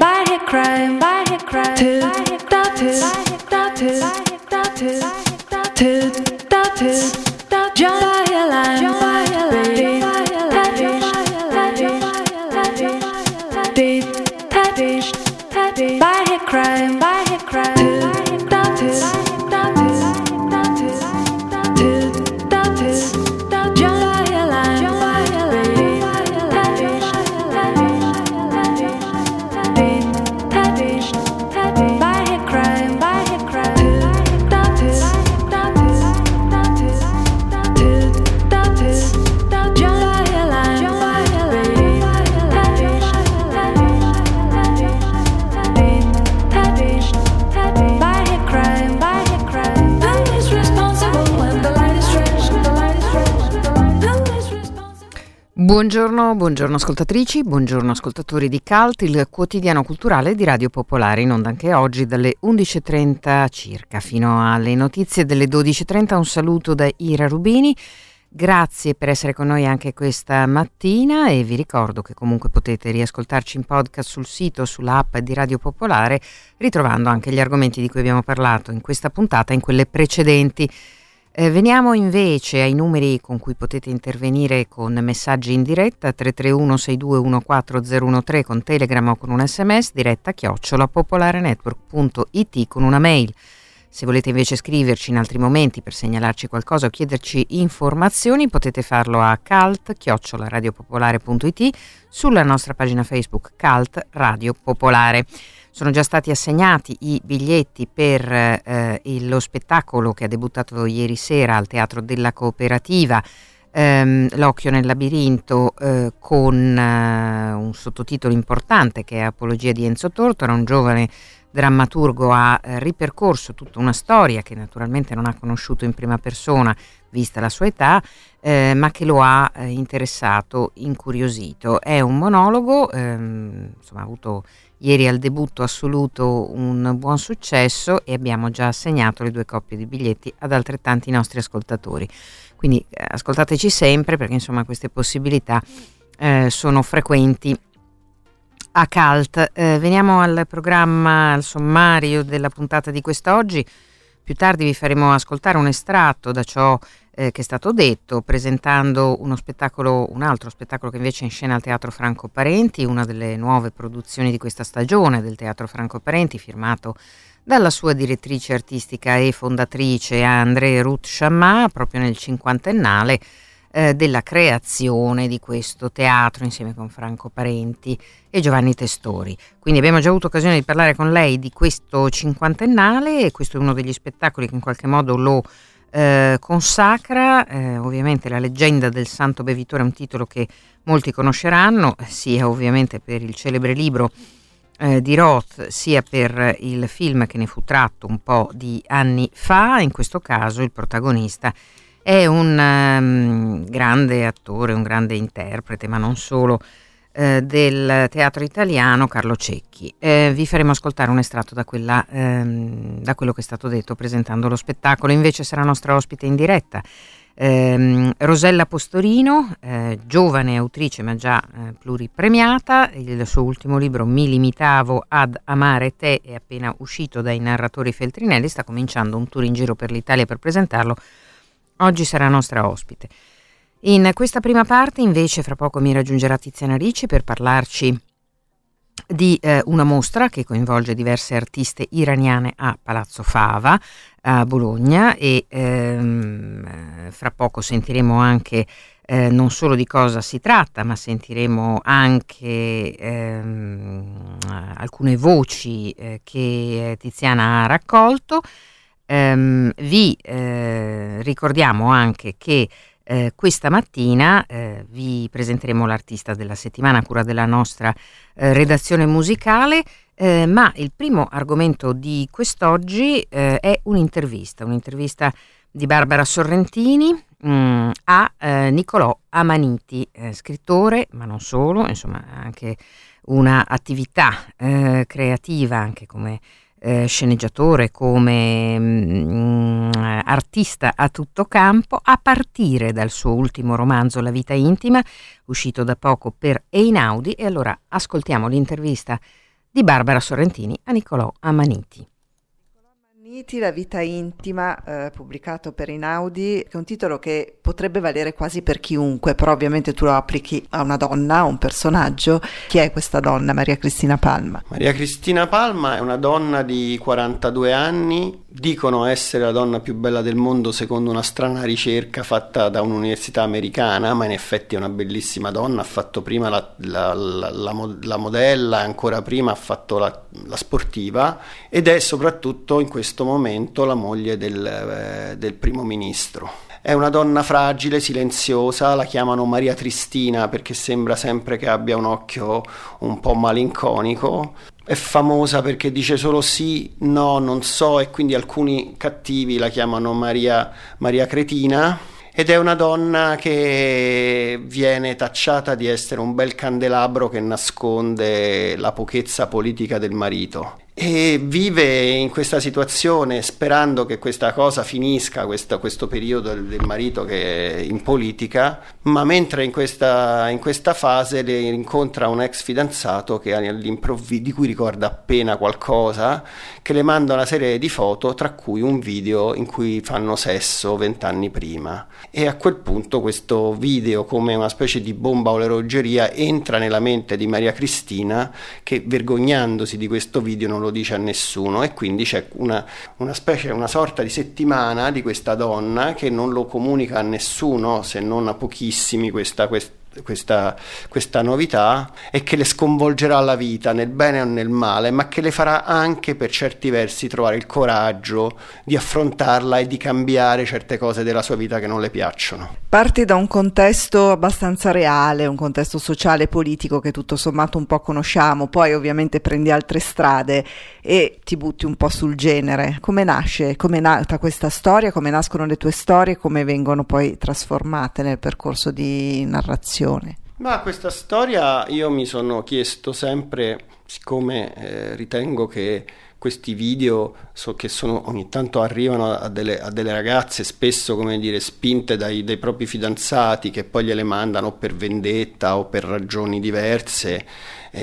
by a crime, Buongiorno, buongiorno ascoltatrici, buongiorno ascoltatori di CALT, il quotidiano culturale di Radio Popolare, in onda anche oggi dalle 11.30 circa fino alle notizie delle 12.30. Un saluto da Ira Rubini. Grazie per essere con noi anche questa mattina e vi ricordo che comunque potete riascoltarci in podcast sul sito, sull'app di Radio Popolare, ritrovando anche gli argomenti di cui abbiamo parlato in questa puntata e in quelle precedenti. Eh, veniamo invece ai numeri con cui potete intervenire con messaggi in diretta 331 6214013 con Telegram o con un sms diretta chiocciola popolarenetwork.it con una mail. Se volete invece scriverci in altri momenti per segnalarci qualcosa o chiederci informazioni potete farlo a calt-radiopopolare.it sulla nostra pagina Facebook Calt Radio Popolare. Sono già stati assegnati i biglietti per eh, il- lo spettacolo che ha debuttato ieri sera al Teatro della Cooperativa, ehm, L'occhio nel labirinto, eh, con eh, un sottotitolo importante che è Apologia di Enzo Tortora, un giovane drammaturgo ha eh, ripercorso tutta una storia che naturalmente non ha conosciuto in prima persona, vista la sua età, eh, ma che lo ha eh, interessato, incuriosito. È un monologo, ehm, insomma ha avuto ieri al debutto assoluto un buon successo e abbiamo già assegnato le due coppie di biglietti ad altrettanti nostri ascoltatori. Quindi eh, ascoltateci sempre perché insomma queste possibilità eh, sono frequenti a Calt. Eh, veniamo al programma, al sommario della puntata di quest'oggi. Più tardi vi faremo ascoltare un estratto da ciò eh, che è stato detto, presentando uno spettacolo, un altro spettacolo che invece è in scena al Teatro Franco Parenti, una delle nuove produzioni di questa stagione del Teatro Franco Parenti, firmato dalla sua direttrice artistica e fondatrice André Ruth Chammat, proprio nel cinquantennale eh, della creazione di questo teatro insieme con Franco Parenti e Giovanni Testori. Quindi abbiamo già avuto occasione di parlare con lei di questo cinquantennale e questo è uno degli spettacoli che in qualche modo lo eh, consacra. Eh, ovviamente la leggenda del Santo Bevitore è un titolo che molti conosceranno, sia ovviamente per il celebre libro eh, di Roth, sia per il film che ne fu tratto un po' di anni fa. In questo caso il protagonista è un ehm, grande attore, un grande interprete, ma non solo, eh, del teatro italiano, Carlo Cecchi. Eh, vi faremo ascoltare un estratto da, quella, ehm, da quello che è stato detto presentando lo spettacolo. Invece sarà nostra ospite in diretta. Ehm, Rosella Postorino, eh, giovane autrice ma già eh, pluripremiata, il suo ultimo libro Mi limitavo ad amare te è appena uscito dai narratori Feltrinelli, sta cominciando un tour in giro per l'Italia per presentarlo Oggi sarà nostra ospite. In questa prima parte invece fra poco mi raggiungerà Tiziana Ricci per parlarci di eh, una mostra che coinvolge diverse artiste iraniane a Palazzo Fava a Bologna e ehm, eh, fra poco sentiremo anche eh, non solo di cosa si tratta, ma sentiremo anche ehm, alcune voci eh, che Tiziana ha raccolto. Ehm, vi eh, ricordiamo anche che eh, questa mattina eh, vi presenteremo l'artista della settimana a cura della nostra eh, redazione musicale, eh, ma il primo argomento di quest'oggi eh, è un'intervista, un'intervista di Barbara Sorrentini mh, a eh, Nicolò Amaniti, scrittore, ma non solo, insomma anche una attività creativa anche come eh, sceneggiatore, come mh, mm, artista a tutto campo, a partire dal suo ultimo romanzo La vita intima, uscito da poco per Einaudi. E allora ascoltiamo l'intervista di Barbara Sorrentini a Niccolò Amaniti. Amaniti, La vita intima, eh, pubblicato per Inaudi, che è un titolo che potrebbe valere quasi per chiunque, però ovviamente tu lo applichi a una donna, a un personaggio. Chi è questa donna, Maria Cristina Palma? Maria Cristina Palma è una donna di 42 anni, dicono essere la donna più bella del mondo secondo una strana ricerca fatta da un'università americana, ma in effetti è una bellissima donna, ha fatto prima la, la, la, la modella, ancora prima ha fatto la, sportiva ed è soprattutto in questo momento la moglie del, eh, del primo ministro. È una donna fragile, silenziosa, la chiamano Maria Tristina perché sembra sempre che abbia un occhio un po' malinconico. È famosa perché dice solo sì, no, non so e quindi alcuni cattivi la chiamano Maria, Maria Cretina. Ed è una donna che viene tacciata di essere un bel candelabro che nasconde la pochezza politica del marito e vive in questa situazione sperando che questa cosa finisca, questo, questo periodo del, marito che è in politica, ma mentre in questa, in questa fase le incontra un ex fidanzato di cui ricorda appena qualcosa, che le manda una serie di foto, tra cui un video in cui fanno sesso vent'anni prima. E a quel punto questo video, come una specie di bomba orologeria, entra nella mente di Maria Cristina che vergognandosi di questo video non lo lo dice a nessuno e quindi c'è una, una specie, una sorta di settimana di questa donna che non lo comunica a nessuno se non a pochissimi questa, questa questa, questa, novità e che le sconvolgerà la vita nel bene o nel male, ma che le farà anche per certi versi trovare il coraggio di affrontarla e di cambiare certe cose della sua vita che non le piacciono. Parti da un contesto abbastanza reale, un contesto sociale e politico che tutto sommato un po' conosciamo, poi ovviamente prendi altre strade e ti butti un po' sul genere. Come nasce, come è nata questa storia, come nascono le tue storie, come vengono poi trasformate nel percorso di narrazione? Passione? Ma questa storia io mi sono chiesto sempre, siccome eh, ritengo che questi video so che sono, ogni tanto arrivano a delle, a delle, ragazze spesso come dire spinte dai, dai, propri fidanzati che poi gliele mandano per vendetta o per ragioni diverse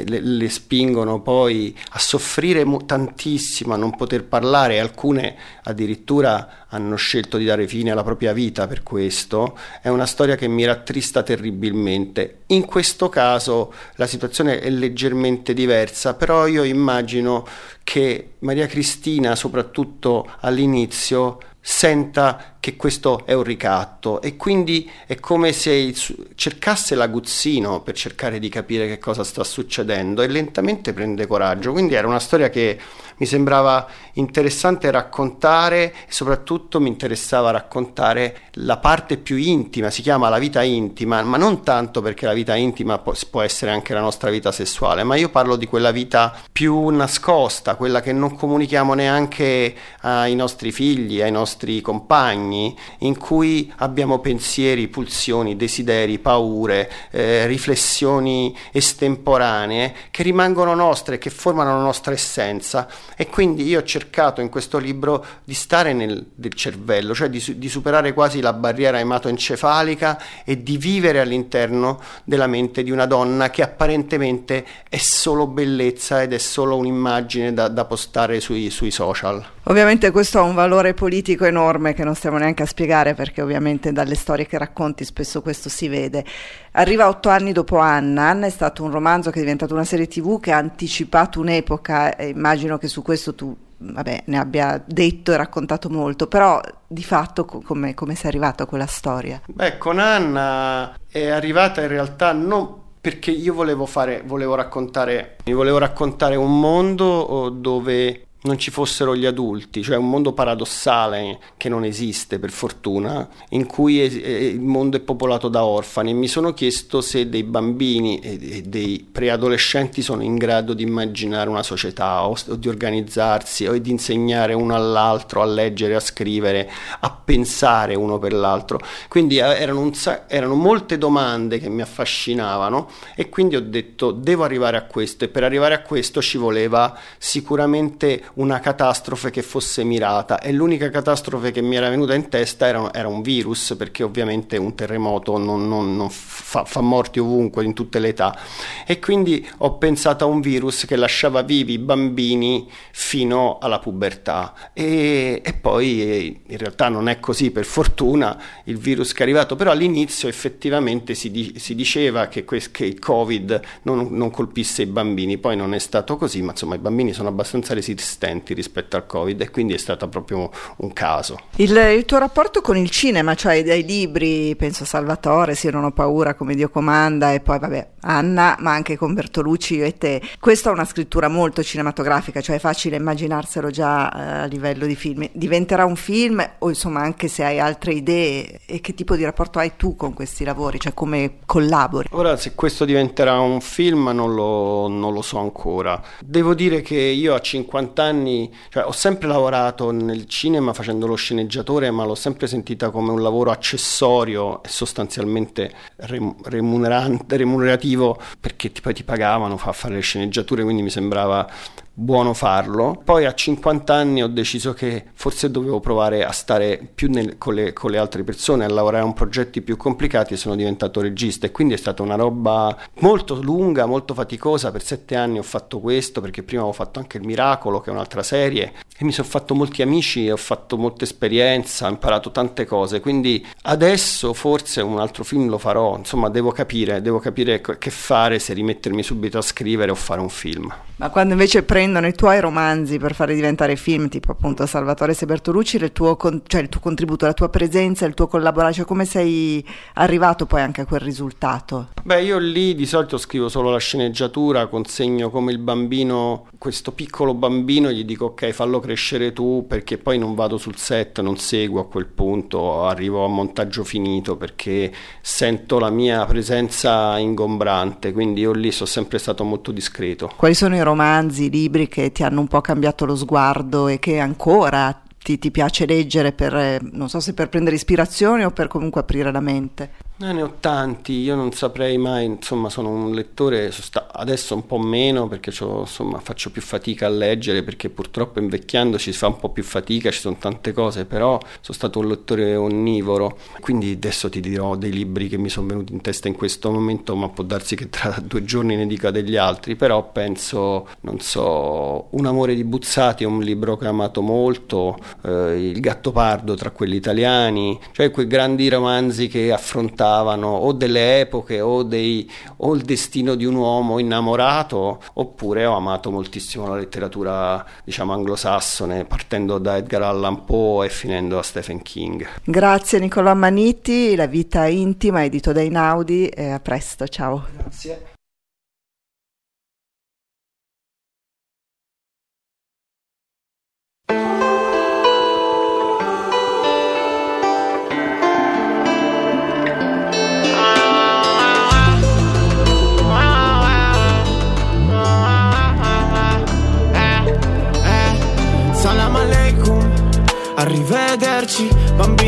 le, le, spingono poi a soffrire mo- tantissimo a non poter parlare. Alcune addirittura hanno scelto di dare fine alla propria vita per questo. È una storia che mi rattrista terribilmente. In questo caso la situazione è leggermente diversa però io immagino che Maria Cristina, soprattutto all'inizio, senta che questo è un ricatto e quindi è come se cercasse l'aguzzino per cercare di capire che cosa sta succedendo e lentamente prende coraggio. Quindi era una storia che mi sembrava interessante raccontare e soprattutto mi interessava raccontare la parte più intima, si chiama la vita intima, ma non tanto perché la vita intima può, può essere anche la nostra vita sessuale, ma io parlo di quella vita più nascosta, quella che non comunichiamo neanche ai nostri figli, ai nostri compagni, in cui abbiamo pensieri, pulsioni, desideri, paure, eh, riflessioni estemporanee che rimangono nostre, che formano la nostra essenza. E quindi io ho cercato in questo libro di stare nel cervello, cioè di, di superare quasi la barriera ematoencefalica e di vivere all'interno della mente di una donna che apparentemente è solo bellezza ed è solo un'immagine da, da postare sui, sui social. Ovviamente questo ha un valore politico enorme che non stiamo neanche a spiegare perché ovviamente dalle storie che racconti spesso questo si vede. Arriva otto anni dopo Anna. Anna è stato un romanzo che è diventato una serie tv che ha anticipato un'epoca e immagino che su questo tu vabbè, ne abbia detto e raccontato molto, però di fatto come, come sei arrivato a quella storia? Beh, con Anna è arrivata in realtà non perché io volevo fare, volevo raccontare, volevo raccontare un mondo dove non ci fossero gli adulti, cioè un mondo paradossale che non esiste per fortuna, in cui il mondo è popolato da orfani e mi sono chiesto se dei bambini e dei preadolescenti sono in grado di immaginare una società o di organizzarsi o di insegnare uno all'altro a leggere, a scrivere, a pensare uno per l'altro. Quindi eh, erano, sa- erano molte domande che mi affascinavano e quindi ho detto devo arrivare a questo e per arrivare a questo ci voleva sicuramente una catastrofe che fosse mirata. E l'unica catastrofe che mi era venuta in testa era, era un virus perché ovviamente un terremoto non, non, non fa, fa, morti ovunque in tutte le età. E quindi ho pensato a un virus che lasciava vivi i bambini fino alla pubertà. E, e poi in realtà non è così per fortuna il virus che è arrivato. Però all'inizio effettivamente si, di, si diceva che, que- che, il covid non, non colpisse i bambini. Poi non è stato così ma insomma i bambini sono abbastanza resistenti resistenti rispetto al Covid e quindi è stato proprio un caso. Il, il tuo rapporto con il cinema, cioè dai libri, penso a Salvatore, Si non ho paura, come Dio comanda e poi vabbè Anna, ma anche con Bertolucci, io e te, questa è una scrittura molto cinematografica, cioè è facile immaginarselo già eh, a livello di film. Diventerà un film o insomma anche se hai altre idee e che tipo di rapporto hai tu con questi lavori, cioè come collabori? Ora se questo diventerà un film non lo, non lo so ancora. Devo dire che io a 50 anni anni, cioè, ho sempre lavorato nel cinema facendo lo sceneggiatore, ma l'ho sempre sentita come un lavoro accessorio e sostanzialmente remunerativo perché poi ti pagavano a fare le sceneggiature, quindi mi sembrava buono farlo. Poi a 50 anni ho deciso che forse dovevo provare a stare più nel, con, le, con, le, altre persone, a lavorare a progetti più complicati e sono diventato regista e quindi è stata una roba molto lunga, molto faticosa. Per sette anni ho fatto questo perché prima avevo fatto anche Il Miracolo, che è un'altra serie, e mi sono fatto molti amici, ho fatto molta esperienza, ho imparato tante cose. Quindi adesso forse un altro film lo farò, insomma devo capire, devo capire che fare, se rimettermi subito a scrivere o fare un film. Ma quando invece prendono i tuoi romanzi per fare diventare film, tipo appunto Salvatore Sebertolucci, il tuo, con- cioè il tuo contributo, la tua presenza, il tuo collaborare, cioè come sei arrivato poi anche a quel risultato? Beh, io lì di solito scrivo solo la sceneggiatura, consegno come il bambino, questo piccolo bambino, gli dico ok, fallo crescere tu, perché poi non vado sul set, non seguo a quel punto, arrivo a montaggio finito perché sento la mia presenza ingombrante, quindi io lì sono sempre stato molto discreto. Quali sono i romanzi, i libri che ti hanno un po' cambiato lo sguardo e che ancora ti, ti piace leggere per, non so se per prendere ispirazione o per comunque aprire la mente? Eh, ne ho tanti, io non saprei mai, insomma sono un lettore, adesso un po' meno perché insomma, faccio più fatica a leggere perché purtroppo invecchiando ci si fa un po' più fatica, ci sono tante cose, però sono stato un lettore onnivoro, quindi adesso ti dirò dei libri che mi sono venuti in testa in questo momento, ma può darsi che tra due giorni ne dica degli altri, però penso, non so, Un amore di Buzzati è un libro che ho amato molto, eh, Il gatto pardo tra quelli italiani, cioè quei grandi romanzi che affrontano raccontavano o delle epoche o, dei, o, il destino di un uomo innamorato, oppure ho amato moltissimo la letteratura diciamo anglosassone, partendo da Edgar Allan Poe e finendo a Stephen King. Grazie Nicolò Maniti, La vita intima, edito dai Naudi, e a presto, ciao. Grazie.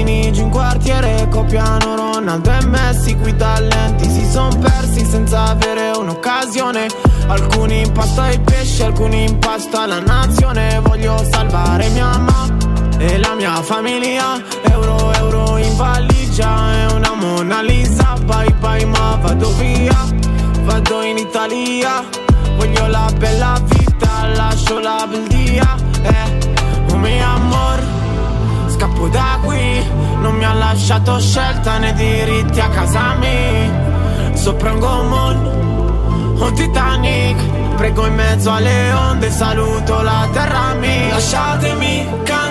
Giù in quartiere Copiano Ronaldo e Messi Qui talenti si son persi senza avere un'occasione. Alcuni in pasto ai pesci, alcuni in pasto alla nazione. Voglio salvare mia mamma e la mia famiglia. Euro, euro in valigia e una Mona Lisa. Bye bye ma vado via, vado in Italia. Voglio la bella vita, lascio la beldia Eh, oh mio amor Scappo da qui, non mi ha lasciato scelta né diritti a casa mia. Sopra un gommone, un Titanic. Prego in mezzo alle onde, saluto la terra mia. Lasciatemi cantare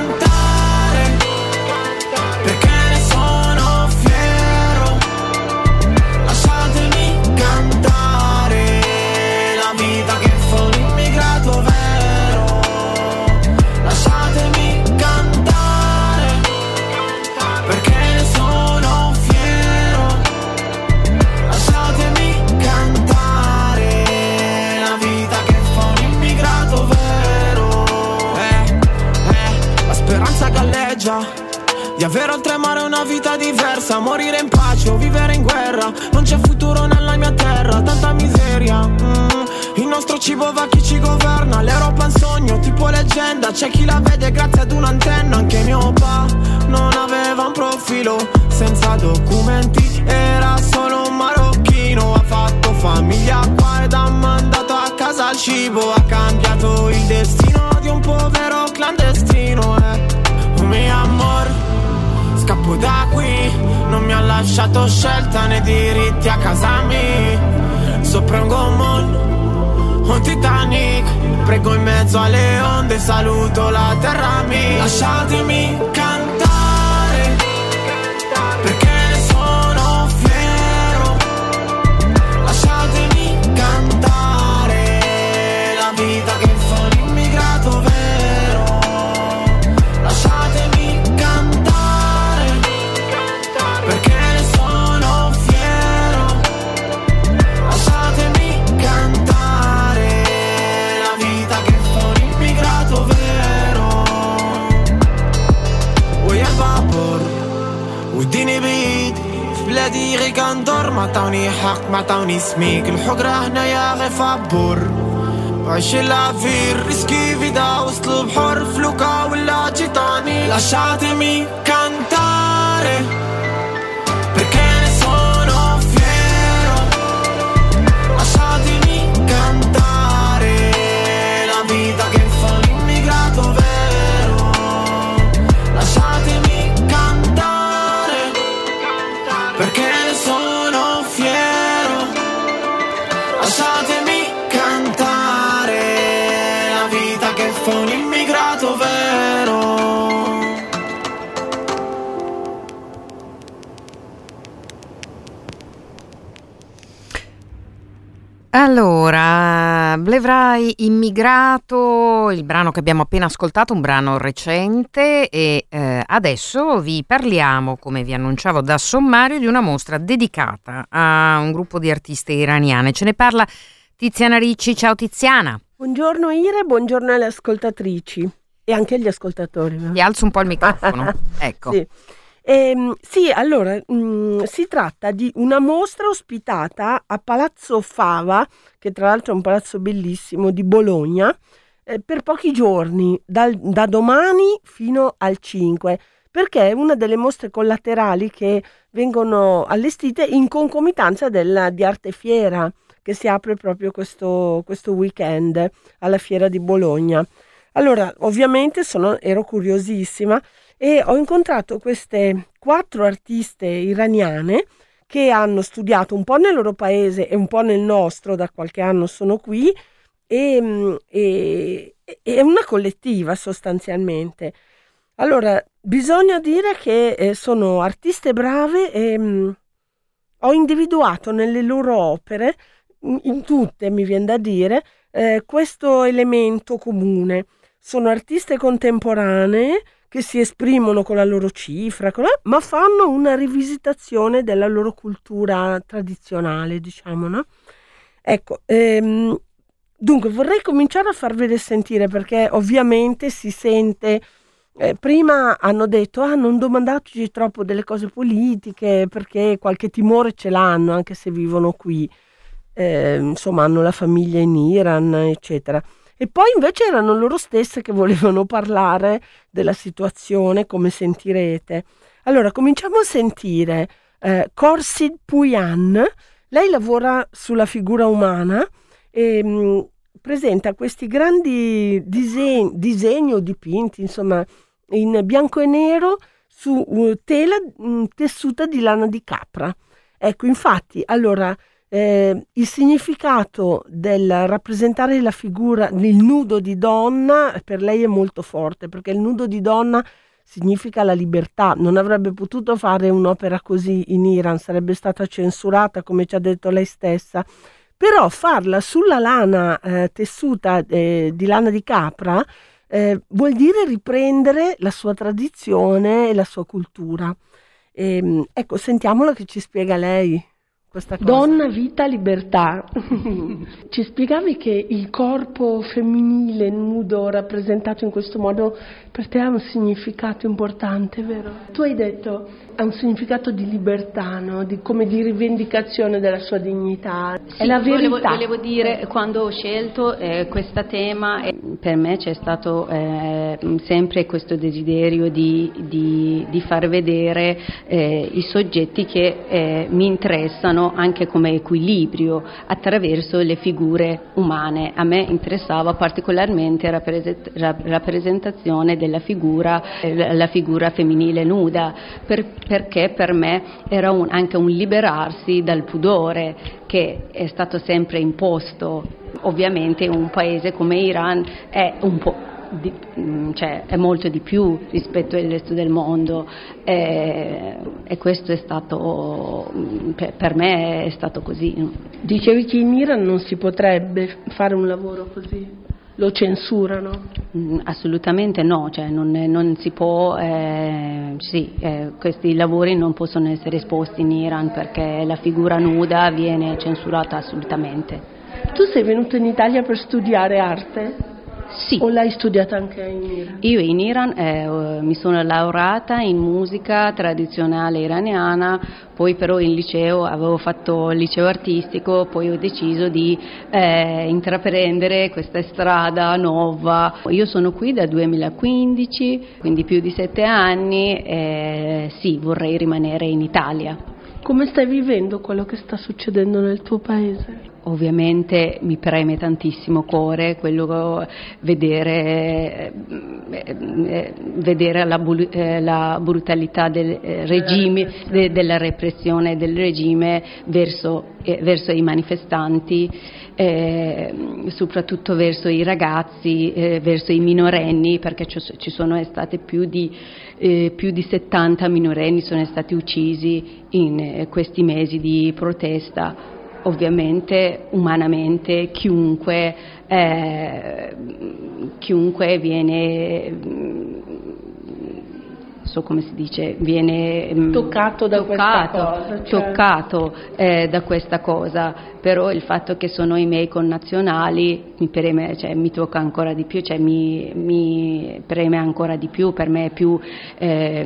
Morire in pace o vivere in guerra. Non c'è futuro nella mia terra Tanta miseria. Mm. Il nostro cibo va chi ci governa L'Europa è un sogno tipo leggenda. C'è chi la vede grazie ad un'antenna Anche mio papà non aveva un profilo. Senza documenti Era solo un marocchino. Ha fatto famiglia qua ed ha mandato a casa il cibo. Ha cambiato il destino di un povero clandestino eh. Oh mio amor Scappo da qui. Non mi ha lasciato scelta né diritti a casa mia. Sopra un gommone un Titanic. Prego in mezzo alle onde Saluto la terra mia. Lasciatemi غي كندور ما عطاوني حق ما عطاوني سميك. الحقرة هنايا غي فابور. عيش العفير ريسكي فيدا وسط البحر فلوكا ولا جيتاني لا شاتمي كانتاري Blevrai immigrato, il brano che abbiamo appena ascoltato, un brano recente e eh, adesso vi parliamo, come vi annunciavo da sommario, di una mostra dedicata a un gruppo di artiste iraniane. Ce ne parla Tiziana Ricci. Ciao Tiziana. Buongiorno Ire, buongiorno alle ascoltatrici e anche agli ascoltatori. Ti alzo un po' il microfono. Ecco. Sì. Ehm, sì, allora mh, si tratta di una mostra ospitata a Palazzo Fava, che tra l'altro è un palazzo bellissimo di Bologna, eh, per pochi giorni, dal- da domani fino al 5, perché è una delle mostre collaterali che vengono allestite in concomitanza della, di Arte Fiera, che si apre proprio questo, questo weekend alla Fiera di Bologna. Allora, ovviamente sono, ero curiosissima e ho incontrato queste quattro artiste iraniane che hanno studiato un po' nel loro paese e un po' nel nostro, da qualche anno sono qui, e, mm, e- è una collettiva sostanzialmente. Allora, bisogna dire che eh, sono artiste brave e mm, ho individuato nelle loro opere, in, in tutte mi viene da dire, eh, questo elemento comune. Sono artiste contemporanee che si esprimono con la loro cifra, ma fanno una rivisitazione della loro cultura tradizionale, diciamo, no? Ecco, ehm, dunque vorrei cominciare a farvele sentire perché ovviamente si sente, eh, prima hanno detto, ah, non domandateci troppo delle cose politiche perché qualche timore ce l'hanno anche se vivono qui, Eh, insomma hanno la famiglia in Iran, eccetera. E poi invece erano loro stesse che volevano parlare della situazione, come sentirete. Allora, cominciamo a sentire eh, Corsid Puyan. Lei lavora sulla figura umana e mh, presenta questi grandi disegni, disegni o dipinti, insomma, in bianco e nero su uh, tela mh, tessuta di lana di capra. Ecco, infatti, allora eh, il significato del rappresentare la figura, il nudo di donna, per lei è molto forte, perché il nudo di donna significa la libertà. Non avrebbe potuto fare un'opera così in Iran, sarebbe stata censurata, come ci ha detto lei stessa. Però farla sulla lana eh, tessuta eh, di lana di capra eh, vuol dire riprendere la sua tradizione e la sua cultura. Ehm, ecco, sentiamola che ci spiega lei. Donna, vita, libertà. Ci spiegavi che il corpo femminile nudo rappresentato in questo modo per te ha un significato importante, vero? Tu hai detto ha un significato di libertà, no? di, come di rivendicazione della sua dignità. Sì, È la verità. Volevo, volevo dire, quando ho scelto eh, questo tema, eh, per me c'è stato eh, sempre questo desiderio di, di, di far vedere eh, i soggetti che eh, mi interessano anche come equilibrio attraverso le figure umane. A me interessava particolarmente la rappresentazione della figura, eh, la figura femminile nuda. Per, perché per me era un, anche un liberarsi dal pudore che è stato sempre imposto. Ovviamente un paese come Iran è un po' di, mm, cioè, è molto di più rispetto al resto del mondo e, e questo è stato, mm, per, per, me è stato così. Dicevi che in Iran non si potrebbe fare un lavoro così? Lo censurano? Mm, assolutamente no, cioè non, non, si può, eh, sì, eh, questi lavori non possono essere esposti in Iran perché la figura nuda viene censurata assolutamente. Tu sei venuto in Italia per studiare arte? Sì. O l'hai studiata anche in Iran? Io in Iran eh, mi sono laureata in musica tradizionale iraniana, poi però in liceo avevo fatto il liceo artistico, poi ho deciso di eh, intraprendere questa strada nuova. Io sono qui dal 2015, quindi più di sette anni, e sì, vorrei rimanere in Italia. Come stai vivendo quello che sta succedendo nel tuo paese? Ovviamente mi preme tantissimo cuore quello vedere, eh, vedere la, eh, la, brutalità del eh, regime, de, della repressione del regime verso, verso i manifestanti, eh, soprattutto verso i ragazzi, eh, verso i minorenni, perché ci sono state più di, eh, più di 70 minorenni sono stati uccisi in questi mesi di protesta ovviamente umanamente chiunque, eh, chiunque viene so come si dice, viene mm, toccato da toccato, questa cosa, cioè. toccato eh, da questa cosa, però il fatto che sono i miei connazionali mi, preme, cioè, mi tocca ancora di più, cioè, mi, mi, preme ancora di più, per me è più... Eh,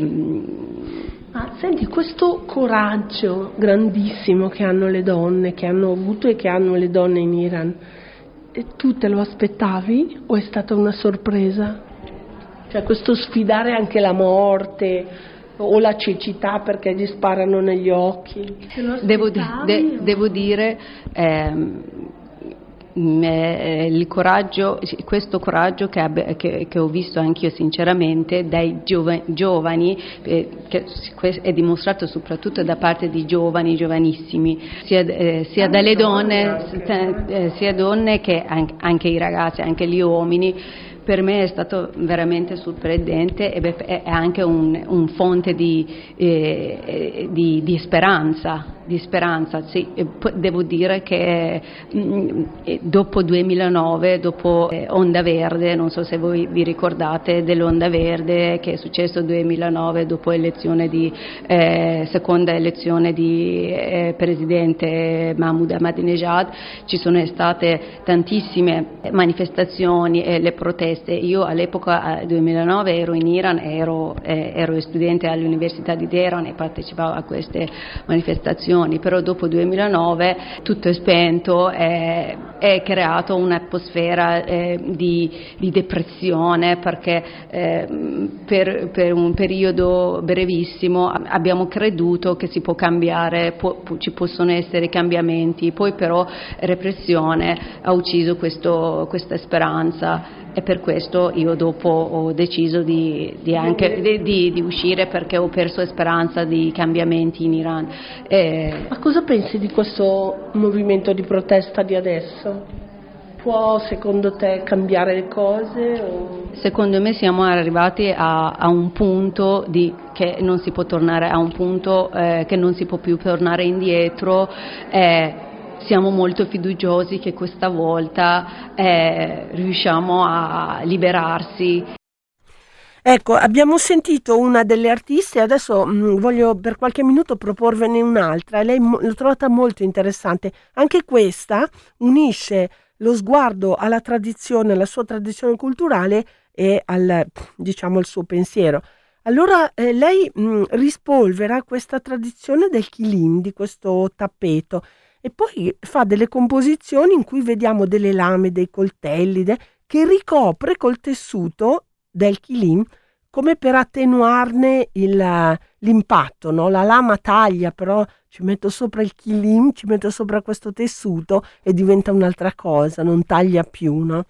ma senti, questo coraggio grandissimo che hanno le donne, che hanno avuto e che hanno le donne in Iran, tu te lo aspettavi o è stata una sorpresa? Cioè questo sfidare anche la morte o la cecità perché gli sparano negli occhi. Devo, di, de, devo dire, ehm, eh, coraggio, questo coraggio che, abbia, che, che, ho visto anch'io sinceramente dai giovani, giovani eh, che è dimostrato soprattutto da parte di giovani, giovanissimi, sia, eh, sia dalle donne, eh, sia donne che anche, anche i ragazzi, anche gli uomini per me è stato veramente sorprendente e è anche un, un fonte di, eh, di, di speranza di speranza. Sì, devo dire che mh, mm, dopo 2009, dopo eh, Onda Verde, non so se voi vi ricordate dell'Onda Verde che è successo nel 2009 dopo elezione di, eh, seconda elezione di eh, presidente Mahmoud Ahmadinejad, ci sono state tantissime manifestazioni e le proteste. Io all'epoca, nel 2009, ero in Iran, ero, eh, ero studente all'Università di Teheran e partecipavo a queste manifestazioni però dopo 2009 tutto è spento e è creato un'atmosfera eh, di, di, depressione perché eh, per, per, un periodo brevissimo abbiamo creduto che si può cambiare, può, ci possono essere cambiamenti, poi però repressione ha ucciso questo, questa speranza. E per questo io dopo ho deciso di, di, anche, di, di uscire perché ho perso speranza di cambiamenti in Iran. E... Ma cosa pensi di questo movimento di protesta di adesso? Può secondo te cambiare le cose? O... Secondo me siamo arrivati a, a un punto di, che non si può tornare a un punto eh, che non si può più tornare indietro. Eh, siamo molto fiduciosi che questa volta eh, riusciamo a liberarsi Ecco, abbiamo sentito una delle artiste, adesso mh, mm, voglio per qualche minuto proporvene un'altra. Lei mo- l'ho trovata molto interessante. Anche questa unisce lo sguardo alla tradizione, alla sua tradizione culturale e al, diciamo, al suo pensiero. Allora eh, lei mh, mm, rispolvera questa tradizione del kilim, di questo tappeto, e poi fa delle composizioni in cui vediamo delle lame, dei coltelli, de- che ricopre col tessuto del kilim come per attenuarne il, l'impatto, no? la lama taglia, però ci metto sopra il kilim, ci metto sopra questo tessuto e diventa un'altra cosa, non taglia più. No?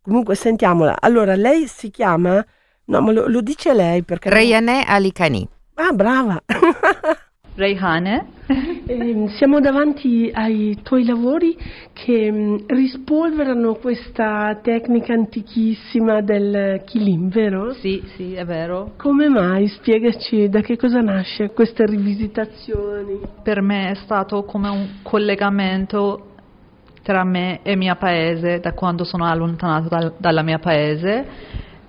Comunque sentiamola. Allora, lei si chiama, no ma lo, lo dice lei perché... Rayane Alicani. Ah, brava! Reihane. Eh, siamo davanti ai tuoi lavori che mh, mm, rispolverano questa tecnica antichissima del kilim, vero? Sì, sì, è vero. Come mai? Spiegaci da che cosa nasce queste rivisitazioni. Per me è stato come un collegamento tra me e mio paese da quando sono allontanato dal, dalla mia paese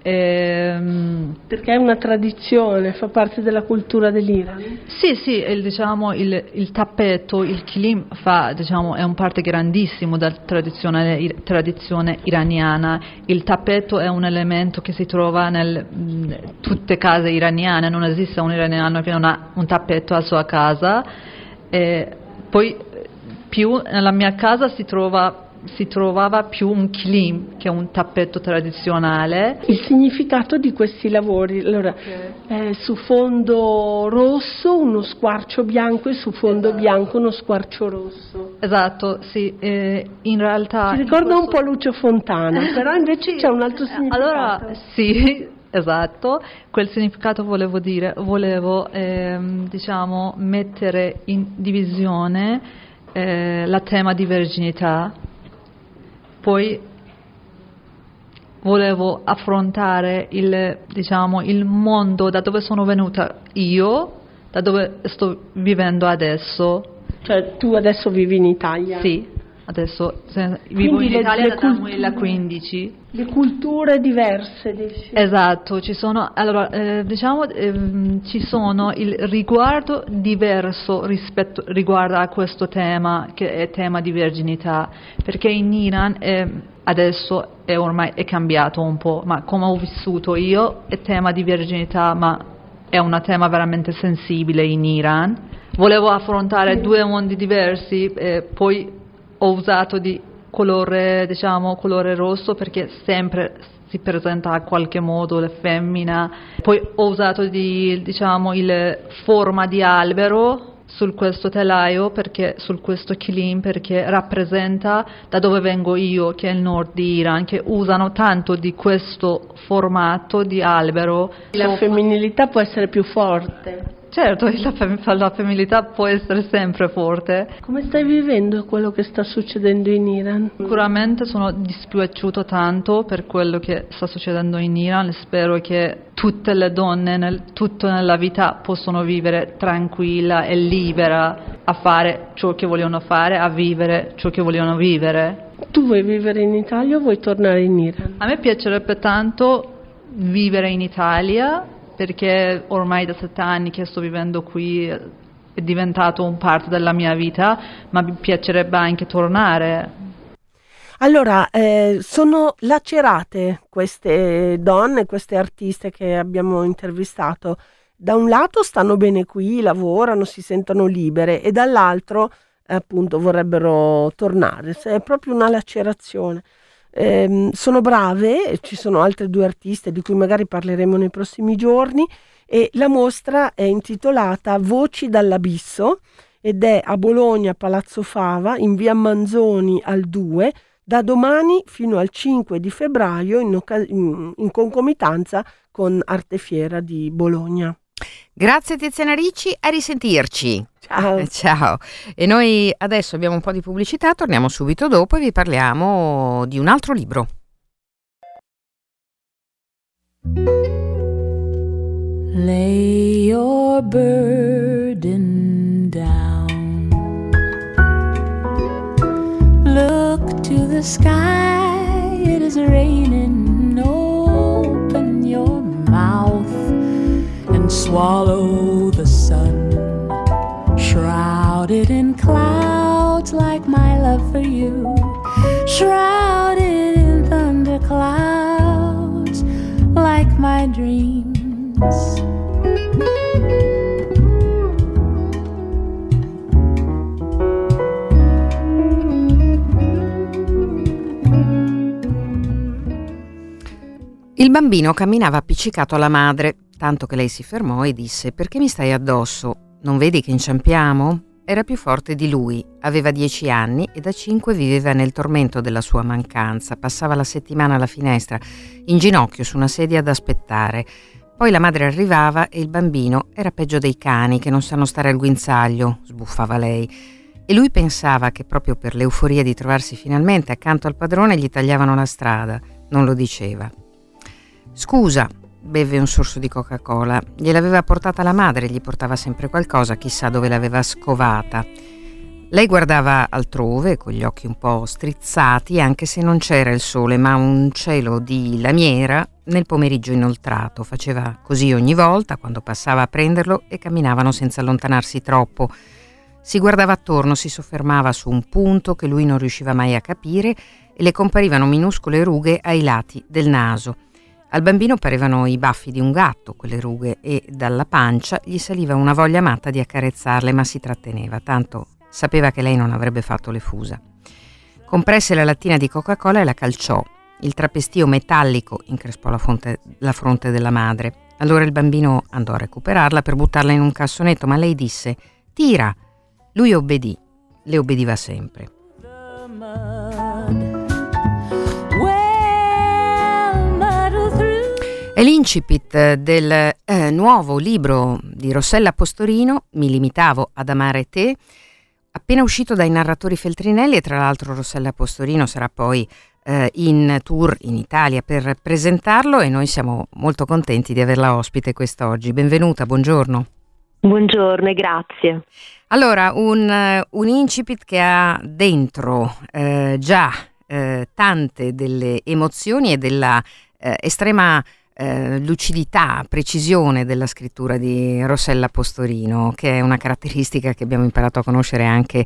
Ehm, Perché è una tradizione, fa parte della cultura dell'Iran? Sì, sì, il, diciamo, il, il tappeto, il kilim fa, diciamo, è un parte grandissimo della tradizione, tradizione, iraniana. Il tappeto è un elemento che si trova in tutte le case iraniane, non esiste un iraniano che non ha un tappeto a sua casa. E poi più nella mia casa si trova si trovava più un kilim che un tappetto tradizionale. Il significato di questi lavori, allora, okay. eh, su fondo rosso uno squarcio bianco e su fondo esatto. bianco uno squarcio rosso. Esatto, sì, eh, in realtà... Ti ricorda questo... un po' Lucio Fontana, però invece c'è un altro significato. Allora, sì, Esatto, quel significato volevo dire, volevo ehm, diciamo, mettere in divisione eh, la tema di verginità poi volevo affrontare il, diciamo, il mondo da dove sono venuta io, da dove sto vivendo adesso. Cioè tu adesso vivi in Italia? Sì, adesso vivo Quindi in Italia le, dal 2015. Le culture diverse, dici? Esatto, ci sono, allora, eh, diciamo, eh, ci sono il riguardo diverso rispetto riguardo a questo tema, che è tema di verginità, perché in Iran eh, adesso è ormai è cambiato un po', ma come ho vissuto io è tema di verginità, ma è un tema veramente sensibile in Iran. Volevo affrontare due mondi diversi, eh, poi ho usato di colore, diciamo, colore rosso perché sempre si presenta a qualche modo la femmina. Poi ho usato di, diciamo, il forma di albero su questo telaio, perché, su questo kilim, perché rappresenta da dove vengo io, che è il nord di Iran, che usano tanto di questo formato di albero. La femminilità può essere più forte. Certo, la, fem- la, femminilità può essere sempre forte. Come stai vivendo quello che sta succedendo in Iran? Sicuramente sono dispiaciuto tanto per quello che sta succedendo in Iran spero che tutte le donne nel, tutto nella vita possano vivere tranquilla e libera a fare ciò che vogliono fare, a vivere ciò che vogliono vivere. Tu vuoi vivere in Italia o vuoi tornare in Iran? A me piacerebbe tanto vivere in Italia perché ormai da sette anni che sto vivendo qui è diventato un parte della mia vita, ma mi piacerebbe anche tornare. Allora, eh, sono lacerate queste donne, queste artiste che abbiamo intervistato. Da un lato stanno bene qui, lavorano, si sentono libere e dall'altro appunto vorrebbero tornare. È proprio una lacerazione. Eh, sono brave, ci sono altre due artiste di cui magari parleremo nei prossimi giorni e la mostra è intitolata Voci dall'abisso ed è a Bologna, Palazzo Fava, in via Manzoni al 2, da domani fino al 5 di febbraio in, in, in concomitanza con Artefiera di Bologna. Grazie Tiziana Ricci, a risentirci. Ciao. Ciao. E noi adesso abbiamo un po' di pubblicità, torniamo subito dopo e vi parliamo di un altro libro. Lay your burden down. Look to the sky, it is raining. Swallow the sun, shrouded in clouds like my love for you, shrouded in thunderclouds like my dreams. Il bambino camminava appiccicato alla madre, tanto che lei si fermò e disse Perché mi stai addosso? Non vedi che inciampiamo? Era più forte di lui, aveva dieci anni e da cinque viveva nel tormento della sua mancanza, passava la settimana alla finestra, in ginocchio su una sedia ad aspettare. Poi la madre arrivava e il bambino era peggio dei cani che non sanno stare al guinzaglio, sbuffava lei. E lui pensava che proprio per l'euforia di trovarsi finalmente accanto al padrone gli tagliavano la strada. Non lo diceva. Scusa, beve un sorso di Coca-Cola. Gliel'aveva portata la madre, gli portava sempre qualcosa, chissà dove l'aveva scovata. Lei guardava altrove, con gli occhi un po' strizzati, anche se non c'era il sole, ma un cielo di lamiera nel pomeriggio inoltrato. Faceva così ogni volta, quando passava a prenderlo, e camminavano senza allontanarsi troppo. Si guardava attorno, si soffermava su un punto che lui non riusciva mai a capire e le comparivano minuscole rughe ai lati del naso. Al bambino parevano i baffi di un gatto, quelle rughe, e dalla pancia gli saliva una voglia matta di accarezzarle, ma si tratteneva, tanto sapeva che lei non avrebbe fatto le fusa. Compresse la lattina di Coca-Cola e la calciò. Il trapestio metallico increspò la, fonte, la fronte della madre. Allora il bambino andò a recuperarla per buttarla in un cassonetto, ma lei disse: Tira! Lui obbedì. Le obbediva sempre. È l'incipit del eh, nuovo libro di Rossella Postorino, Mi limitavo ad amare te, appena uscito dai narratori Feltrinelli e tra l'altro Rossella Postorino sarà poi eh, in tour in Italia per presentarlo e noi siamo molto contenti di averla ospite quest'oggi. Benvenuta, buongiorno. Buongiorno e grazie. Allora, un, un incipit che ha dentro eh, già eh, tante delle emozioni e della eh, estrema eh, lucidità, precisione della scrittura di Rossella Postorino, che è una caratteristica che abbiamo imparato a conoscere anche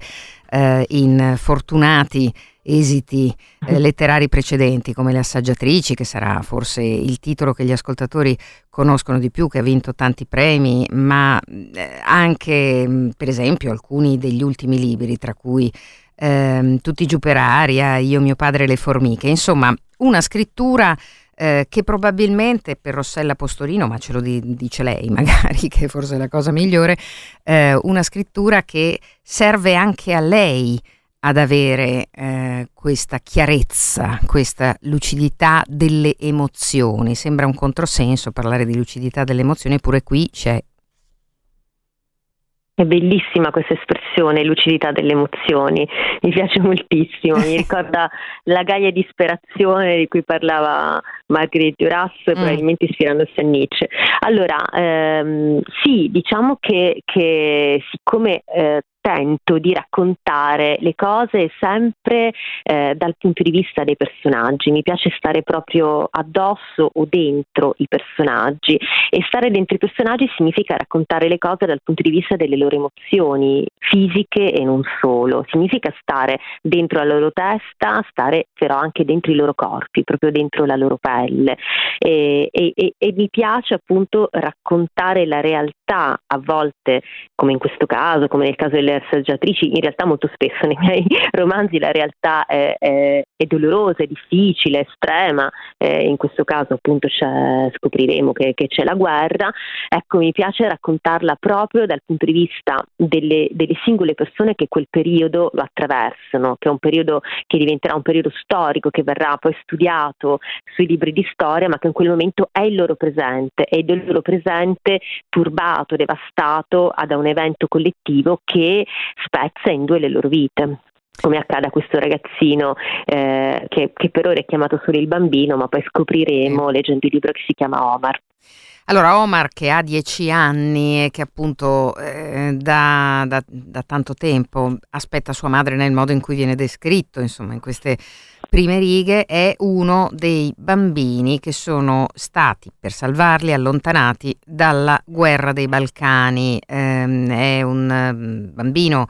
eh, in fortunati esiti eh, letterari precedenti come Le assaggiatrici, che sarà forse il titolo che gli ascoltatori conoscono di più, che ha vinto tanti premi, ma eh, anche mm, per esempio alcuni degli ultimi libri, tra cui ehm, Tutti giù per aria, Io, mio padre e le formiche, insomma una scrittura eh, che probabilmente per Rossella Postorino, ma ce lo di, dice lei magari, che è forse la cosa migliore, eh, una scrittura che serve anche a lei ad avere eh, questa chiarezza, questa lucidità delle emozioni. Sembra un controsenso parlare di lucidità delle emozioni, eppure qui c'è è bellissima questa espressione, lucidità delle emozioni, mi piace moltissimo, mi ricorda la gaia disperazione di cui parlava Margherita Duras, mm. probabilmente ispirandosi a Nietzsche. Allora, ehm, sì, diciamo che, che siccome eh, tento di raccontare le cose sempre eh, dal punto di vista dei personaggi, mi piace stare proprio addosso o dentro i personaggi. E stare dentro i personaggi significa raccontare le cose dal punto di vista delle loro emozioni fisiche e non solo, significa stare dentro la loro testa, stare però anche dentro i loro corpi, proprio dentro la loro pelle. E, e, e, e mi piace appunto raccontare la realtà a volte come in questo caso, come nel caso delle delle assaggiatrici, in realtà molto spesso nei miei romanzi la realtà è, è, è dolorosa, è difficile, è estrema, eh, in questo caso appunto scopriremo che, che, c'è la guerra, ecco mi piace raccontarla proprio dal punto di vista delle, delle singole persone che quel periodo lo attraversano, che è un periodo che diventerà un periodo storico, che verrà poi studiato sui libri di storia, ma che in quel momento è il loro presente, è il loro presente turbato, devastato da un evento collettivo che spezza in due le loro vite come accade a questo ragazzino eh, che, che, per ora è chiamato solo il bambino, ma poi scopriremo leggendo il libro che si chiama Omar. Allora, Omar che ha dieci anni e che appunto eh, da, da, da, tanto tempo aspetta sua madre nel modo in cui viene descritto, insomma, in queste prime righe, è uno dei bambini che sono stati, per salvarli, allontanati dalla guerra dei Balcani. Eh, è un um, bambino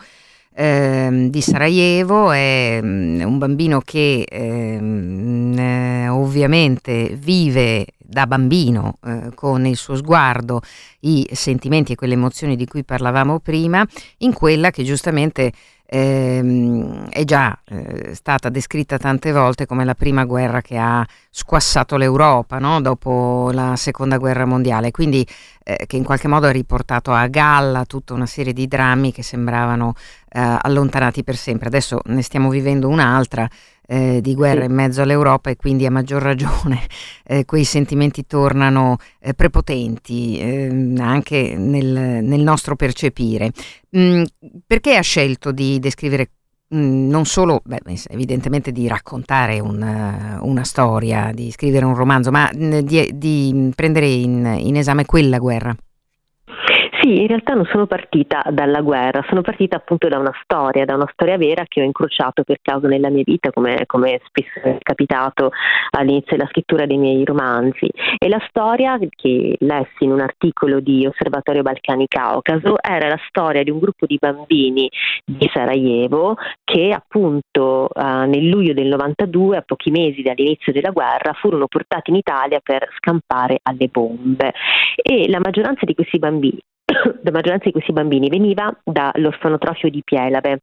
eh, di Sarajevo, è um, un bambino che ehm, eh, ovviamente vive da bambino eh, con il suo sguardo i sentimenti e quelle emozioni di cui parlavamo prima, in quella che giustamente ehm, è già eh, stata descritta tante volte come la prima guerra che ha squassato l'Europa no? dopo la seconda guerra mondiale, quindi eh, che in qualche modo ha riportato a galla tutta una serie di drammi che sembravano eh, allontanati per sempre. Adesso ne stiamo vivendo un'altra eh, di guerra in mezzo all'Europa e quindi a maggior ragione eh, quei sentimenti tornano eh, prepotenti ehm, anche nel, nel, nostro percepire. Mm, perché ha scelto di descrivere mm, non solo, beh, evidentemente di raccontare un, una storia, di scrivere un romanzo, ma mm, di, di prendere in, in esame quella guerra? Sì, in realtà non sono partita dalla guerra, sono partita appunto da una storia, da una storia vera che ho incrociato per caso nella mia vita, come, come spesso è capitato all'inizio della scrittura dei miei romanzi. E la storia che lessi in un articolo di Osservatorio Balcani Caucaso era la storia di un gruppo di bambini di Sarajevo che appunto uh, nel luglio del 92, a pochi mesi dall'inizio della guerra, furono portati in Italia per scampare alle bombe. E la maggioranza di questi bambini la maggioranza di questi bambini veniva dall'orfanotrofio di Pielave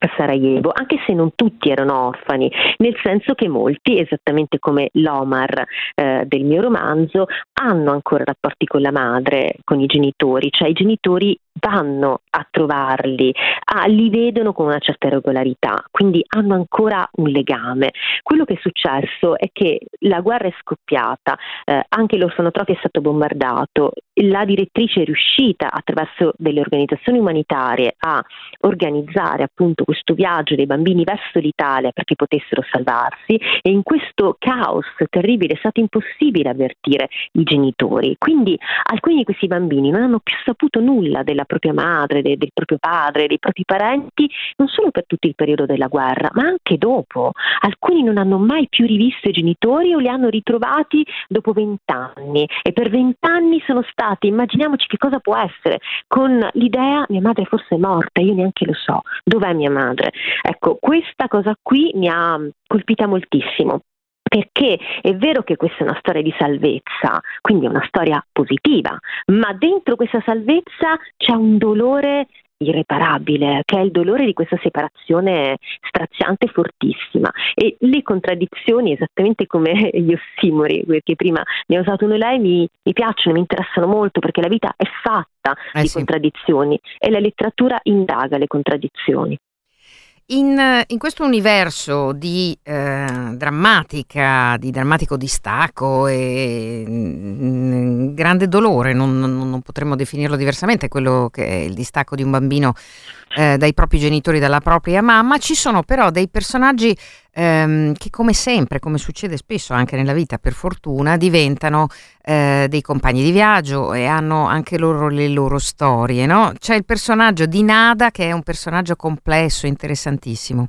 a Sarajevo, anche se non tutti erano orfani, nel senso che molti, esattamente come l'Omar eh, del mio romanzo, hanno ancora rapporti con la madre, con i genitori, cioè i genitori vanno a trovarli, ah, li vedono con una certa regolarità, quindi hanno ancora un legame. Quello che è successo è che la guerra è scoppiata, eh, anche l'orfanotrofio è stato bombardato, la direttrice è riuscita attraverso delle organizzazioni umanitarie a organizzare appunto questo viaggio dei bambini verso l'Italia perché potessero salvarsi e in questo caos terribile è stato impossibile avvertire i genitori. Quindi alcuni di questi bambini non hanno più saputo nulla della propria madre, de, del proprio padre, dei propri parenti, non solo per tutto il periodo della guerra, ma anche dopo. Alcuni non hanno mai più rivisto i genitori o li hanno ritrovati dopo vent'anni e per vent'anni sono stati, immaginiamoci che cosa può essere, con l'idea mia madre forse è morta, io neanche lo so, dov'è mia madre? Ecco, questa cosa qui mi ha colpita moltissimo perché è vero che questa è una storia di salvezza, quindi è una storia positiva, ma dentro questa salvezza c'è un dolore irreparabile, che è il dolore di questa separazione straziante e fortissima. E le contraddizioni, esattamente come gli ossimori, perché prima ne ha usato uno lei, mi, mi piacciono, mi interessano molto, perché la vita è fatta eh di sì. contraddizioni e la letteratura indaga le contraddizioni. In, in, questo universo di eh, drammatica, di drammatico distacco e mh, mm, grande dolore, non, non, non, potremmo definirlo diversamente, quello che è il distacco di un bambino eh, dai propri genitori, dalla propria mamma, ci sono però dei personaggi ehm, che come sempre, come succede spesso anche nella vita per fortuna, diventano eh, dei compagni di viaggio e hanno anche loro le loro storie. No? C'è il personaggio di Nada che è un personaggio complesso, interessantissimo.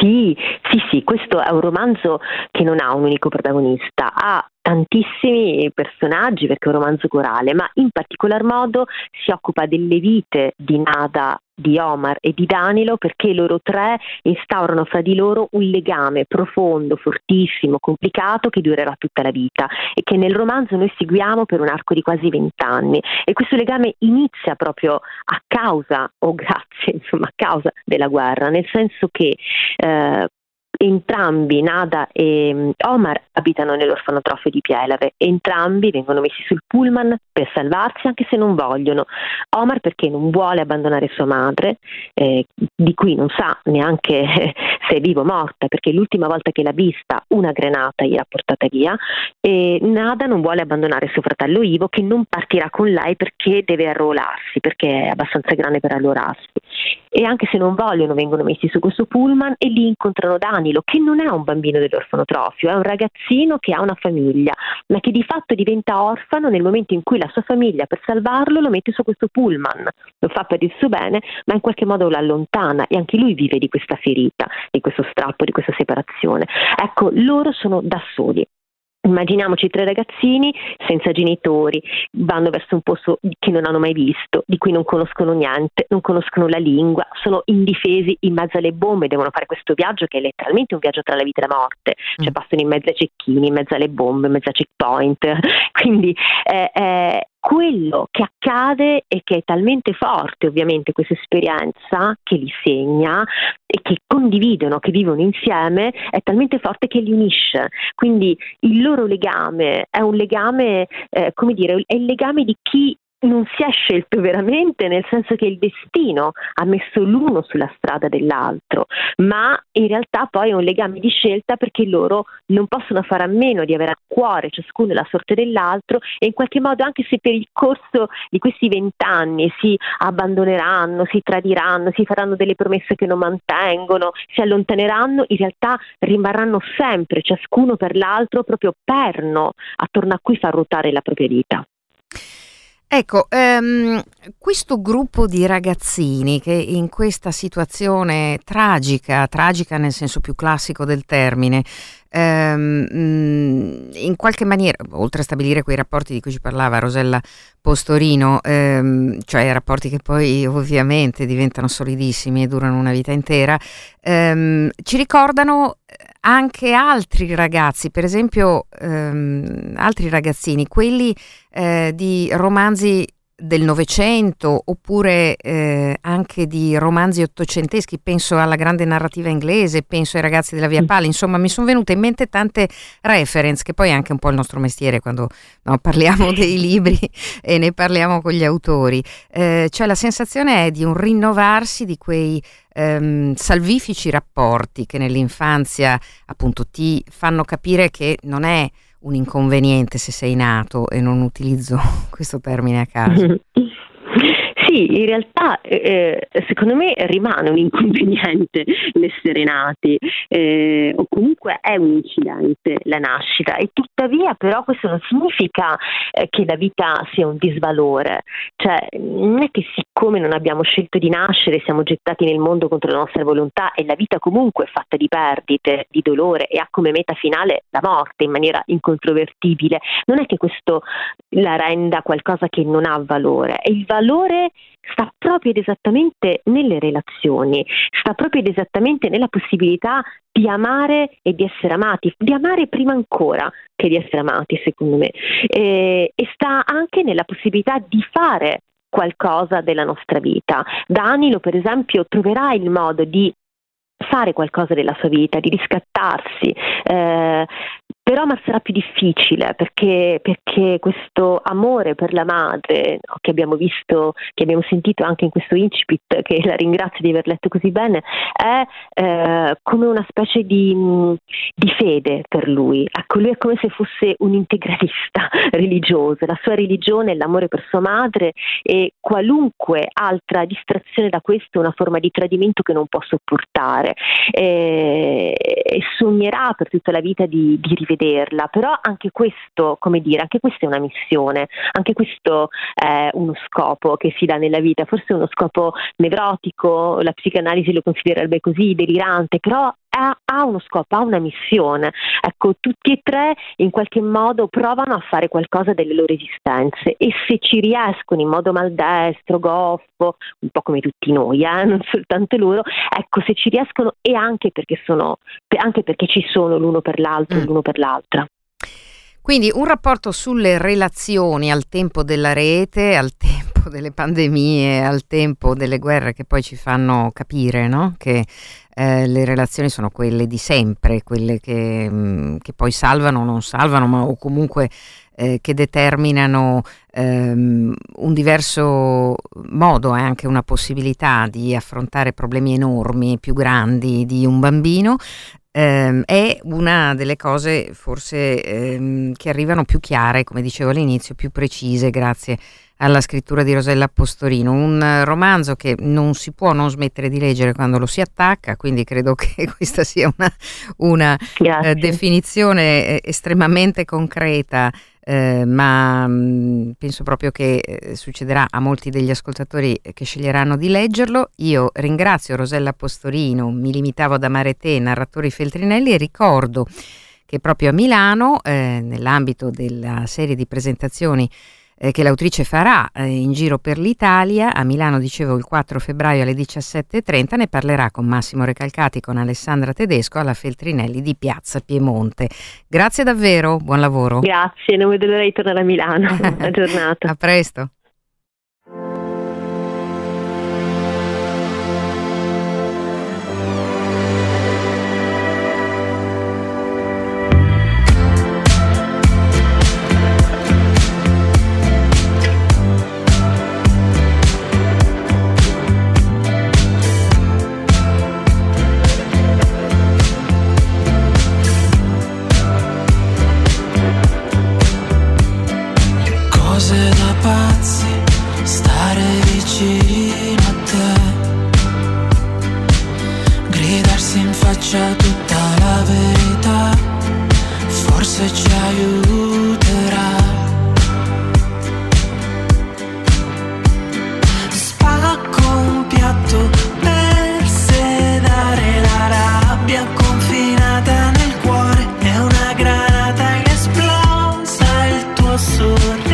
Sì, sì, sì, questo è un romanzo che non ha un unico protagonista, ha tantissimi personaggi perché è un romanzo corale, ma in particolar modo si occupa delle vite di Nada, di Omar e di Danilo perché loro tre instaurano fra di loro un legame profondo, fortissimo, complicato che durerà tutta la vita e che nel romanzo noi seguiamo per un arco di quasi vent'anni. E questo legame inizia proprio a causa o grazie insomma a causa della guerra, nel senso che eh, Entrambi, Nada e mm, Omar, abitano nell'orfanotrofio di Pielave. Entrambi vengono messi sul pullman per salvarsi, anche se non vogliono. Omar perché non vuole abbandonare sua madre, eh, di cui non sa neanche se è viva o morta, perché l'ultima volta che l'ha vista una granata gliel'ha portata via. E Nada non vuole abbandonare suo fratello Ivo, che non partirà con lei perché deve arruolarsi, perché è abbastanza grande per arruolarsi. E anche se non vogliono, vengono messi su questo pullman e lì incontrano Dani Danilo, che non è un bambino dell'orfanotrofio, è un ragazzino che ha una famiglia ma che di fatto diventa orfano nel momento in cui la sua famiglia per salvarlo lo mette su questo pullman, lo fa per il suo bene, ma in qualche modo lo allontana e anche lui vive di questa ferita, di questo strappo, di questa separazione. Ecco, loro sono da soli. Immaginiamoci tre ragazzini senza genitori, vanno verso un posto che non hanno mai visto, di cui non conoscono niente, non conoscono la lingua, sono indifesi in mezzo alle bombe, devono fare questo viaggio che è letteralmente un viaggio tra la vita e la morte, cioè mm. passano in mezzo ai cecchini, in mezzo alle bombe, in mezzo ai checkpoint, quindi eh, eh, quello che accade e che è talmente forte ovviamente questa esperienza che li segna e che condividono, che vivono insieme, è talmente forte che li unisce. Quindi il loro legame è un legame, eh, come dire, è il legame di chi non si è scelto veramente, nel senso che il destino ha messo l'uno sulla strada dell'altro, ma in realtà poi è un legame di scelta perché loro non possono fare a meno di avere a cuore ciascuno la sorte dell'altro e in qualche modo anche se per il corso di questi vent'anni si abbandoneranno, si tradiranno, si faranno delle promesse che non mantengono, si allontaneranno, in realtà rimarranno sempre ciascuno per l'altro proprio perno attorno a cui far ruotare la propria vita. Ecco, ehm, questo gruppo di ragazzini che in questa situazione tragica, tragica nel senso più classico del termine, mm, in qualche maniera, oltre a stabilire quei rapporti di cui ci parlava Rosella Postorino, ehm, cioè rapporti che poi ovviamente diventano solidissimi e durano una vita intera, ci ricordano anche altri ragazzi, per esempio ehm, altri ragazzini, quelli eh, di romanzi del Novecento oppure eh, anche di romanzi ottocenteschi, penso alla grande narrativa inglese, penso ai ragazzi della Via mm. Pala, insomma mi sono venute in mente tante reference, che poi è anche un po' il nostro mestiere quando no, parliamo dei libri e ne parliamo con gli autori, eh, cioè la sensazione è di un rinnovarsi di quei ehm, salvifici rapporti che nell'infanzia appunto ti fanno capire che non è un inconveniente se sei nato e non utilizzo questo termine a caso. Sì, in realtà eh, eh, secondo me rimane un inconveniente l'essere nati eh, o comunque è un incidente la nascita. E tuttavia però questo non significa eh, che la vita sia un disvalore, cioè non è che siccome non abbiamo scelto di nascere siamo gettati nel mondo contro la nostra volontà e la vita comunque è fatta di perdite, di dolore e ha come meta finale la morte in maniera incontrovertibile, non è che questo la renda qualcosa che non ha valore, è il valore sta proprio ed esattamente nelle relazioni, sta proprio ed esattamente nella possibilità di amare e di essere amati, di amare prima ancora che di essere amati, secondo me, e, e sta anche nella possibilità di fare qualcosa della nostra vita. Danilo, per esempio, troverà il modo di fare qualcosa della sua vita, di riscattarsi, eh, però ma sarà più difficile perché, perché, questo amore per la madre no, che abbiamo visto, che abbiamo sentito anche in questo incipit, che la ringrazio di aver letto così bene, è eh, come una specie di, di, fede per lui. Ecco, lui è come se fosse un integralista religioso, la sua religione è l'amore per sua madre e qualunque altra distrazione da questo è una forma di tradimento che non può sopportare e, e sognerà per tutta la vita di, di rivedere vederla, però anche questo, come dire, anche questa è una missione, anche questo è uno scopo che si dà nella vita, forse uno scopo nevrotico, la psicanalisi lo considererebbe così, delirante, però ha, uno scopo, ha una missione. Ecco, tutti e tre in qualche modo provano a fare qualcosa delle loro esistenze e se ci riescono in modo maldestro, goffo, un po' come tutti noi, eh, non soltanto loro, ecco, se ci riescono e anche perché, sono, anche perché ci sono l'uno per l'altro, mm. l'uno per l'altra. Quindi un rapporto sulle relazioni al tempo della rete, al tempo delle pandemie, al tempo delle guerre che poi ci fanno capire no? che eh, le relazioni sono quelle di sempre, quelle che, mh, mm, che poi salvano o non salvano, ma o comunque eh, che determinano ehm, un diverso modo e anche una possibilità di affrontare problemi enormi, più grandi di un bambino ehm, è una delle cose forse ehm, che arrivano più chiare, come dicevo all'inizio, più precise grazie alla scrittura di Rosella Postorino, un romanzo che non si può non smettere di leggere quando lo si attacca, quindi credo che questa sia una, una eh, definizione eh, estremamente concreta eh, ma mh, mm, penso proprio che eh, succederà a molti degli ascoltatori che sceglieranno di leggerlo. Io ringrazio Rosella Postorino, mi limitavo ad amare te, narratori Feltrinelli e ricordo che proprio a Milano, eh, nell'ambito della serie di presentazioni eh, che l'autrice farà eh, in giro per l'Italia. A Milano, dicevo, il 4 febbraio alle 17.30 ne parlerà con Massimo Recalcati, con Alessandra Tedesco alla Feltrinelli di Piazza Piemonte. Grazie davvero, buon lavoro. Grazie, non vedo l'ora di tornare a Milano. Buona giornata. a presto. Cose